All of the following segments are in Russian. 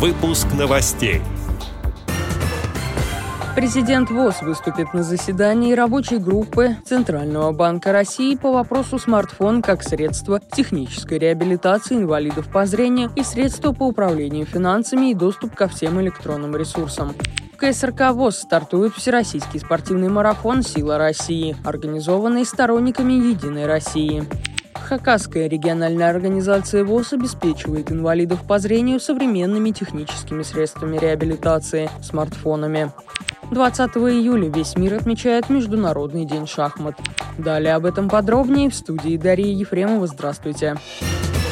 Выпуск новостей. Президент ВОЗ выступит на заседании рабочей группы Центрального банка России по вопросу смартфон как средство технической реабилитации инвалидов по зрению и средство по управлению финансами и доступ ко всем электронным ресурсам. КСРК ВОЗ стартует всероссийский спортивный марафон «Сила России», организованный сторонниками «Единой России». Хакасская региональная организация ВОЗ обеспечивает инвалидов по зрению современными техническими средствами реабилитации – смартфонами. 20 июля весь мир отмечает Международный день шахмат. Далее об этом подробнее в студии Дарьи Ефремова. Здравствуйте. Здравствуйте.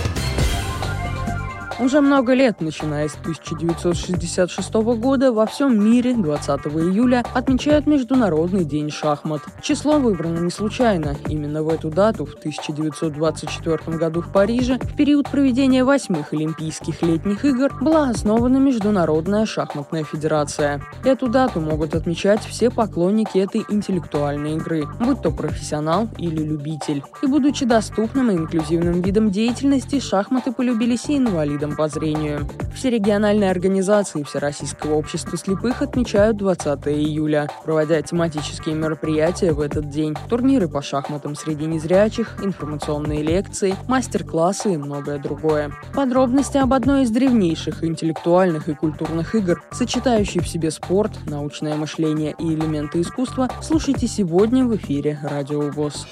Уже много лет, начиная с 1966 года, во всем мире 20 июля отмечают Международный день шахмат. Число выбрано не случайно. Именно в эту дату в 1924 году в Париже, в период проведения восьмых Олимпийских летних игр, была основана Международная шахматная федерация. Эту дату могут отмечать все поклонники этой интеллектуальной игры, будь то профессионал или любитель. И будучи доступным и инклюзивным видом деятельности, шахматы полюбились и инвалидам инвалидам по зрению. Все региональные организации Всероссийского общества слепых отмечают 20 июля, проводя тематические мероприятия в этот день. Турниры по шахматам среди незрячих, информационные лекции, мастер-классы и многое другое. Подробности об одной из древнейших интеллектуальных и культурных игр, сочетающей в себе спорт, научное мышление и элементы искусства, слушайте сегодня в эфире Радио ВОЗ.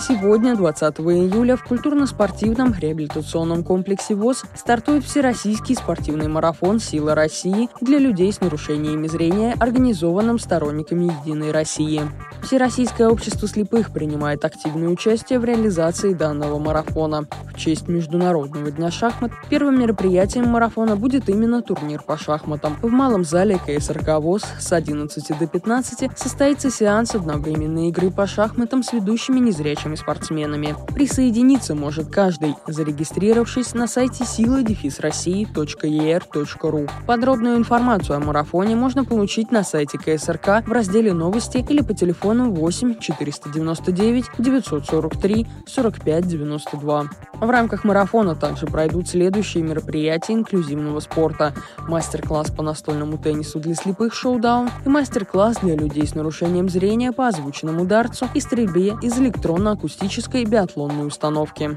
Сегодня, 20 июля, в культурно-спортивном реабилитационном комплексе ВОЗ стартует Всероссийский спортивный марафон «Сила России» для людей с нарушениями зрения, организованным сторонниками «Единой России». Всероссийское общество слепых принимает активное участие в реализации данного марафона. В честь Международного дня шахмат первым мероприятием марафона будет именно турнир по шахматам. В малом зале КСРК ВОЗ с 11 до 15 состоится сеанс одновременной игры по шахматам с ведущими незрячими спортсменами. Присоединиться может каждый, зарегистрировавшись на сайте сила-россии.er.ру. Подробную информацию о марафоне можно получить на сайте КСРК в разделе «Новости» или по телефону 8 499 943 45 92. В рамках марафона также пройдут следующие мероприятия инклюзивного спорта. Мастер-класс по настольному теннису для слепых шоу-даун и мастер-класс для людей с нарушением зрения по озвученному дарцу и стрельбе из электронно-акустического акустической биатлонной установки.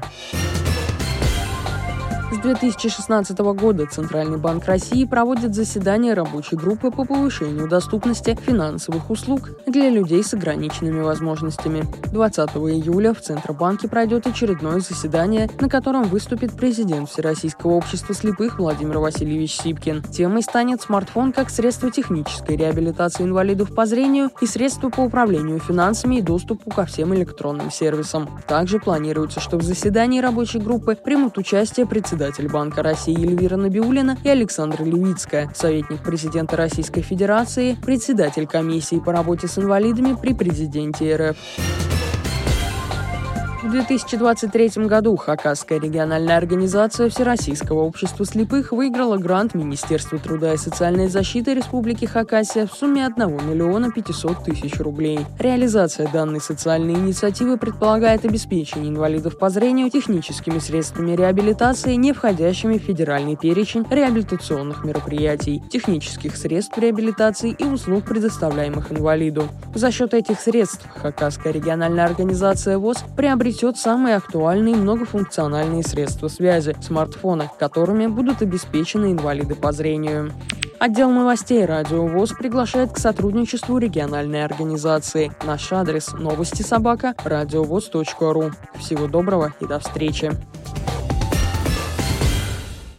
С 2016 года Центральный банк России проводит заседание рабочей группы по повышению доступности финансовых услуг для людей с ограниченными возможностями. 20 июля в Центробанке пройдет очередное заседание, на котором выступит президент Всероссийского общества слепых Владимир Васильевич Сипкин. Темой станет смартфон как средство технической реабилитации инвалидов по зрению и средство по управлению финансами и доступу ко всем электронным сервисам. Также планируется, что в заседании рабочей группы примут участие председатель председатель Банка России Эльвира Набиулина и Александра Левицкая, советник президента Российской Федерации, председатель комиссии по работе с инвалидами при президенте РФ. В 2023 году Хакасская региональная организация Всероссийского общества слепых выиграла грант Министерства труда и социальной защиты Республики Хакасия в сумме 1 миллиона 500 тысяч рублей. Реализация данной социальной инициативы предполагает обеспечение инвалидов по зрению техническими средствами реабилитации, не входящими в федеральный перечень реабилитационных мероприятий, технических средств реабилитации и услуг, предоставляемых инвалиду. За счет этих средств Хакасская региональная организация ВОЗ приобретет приобретет самые актуальные многофункциональные средства связи – смартфоны, которыми будут обеспечены инвалиды по зрению. Отдел новостей «Радио ВОЗ» приглашает к сотрудничеству региональной организации. Наш адрес – новости собака ру. Всего доброго и до встречи!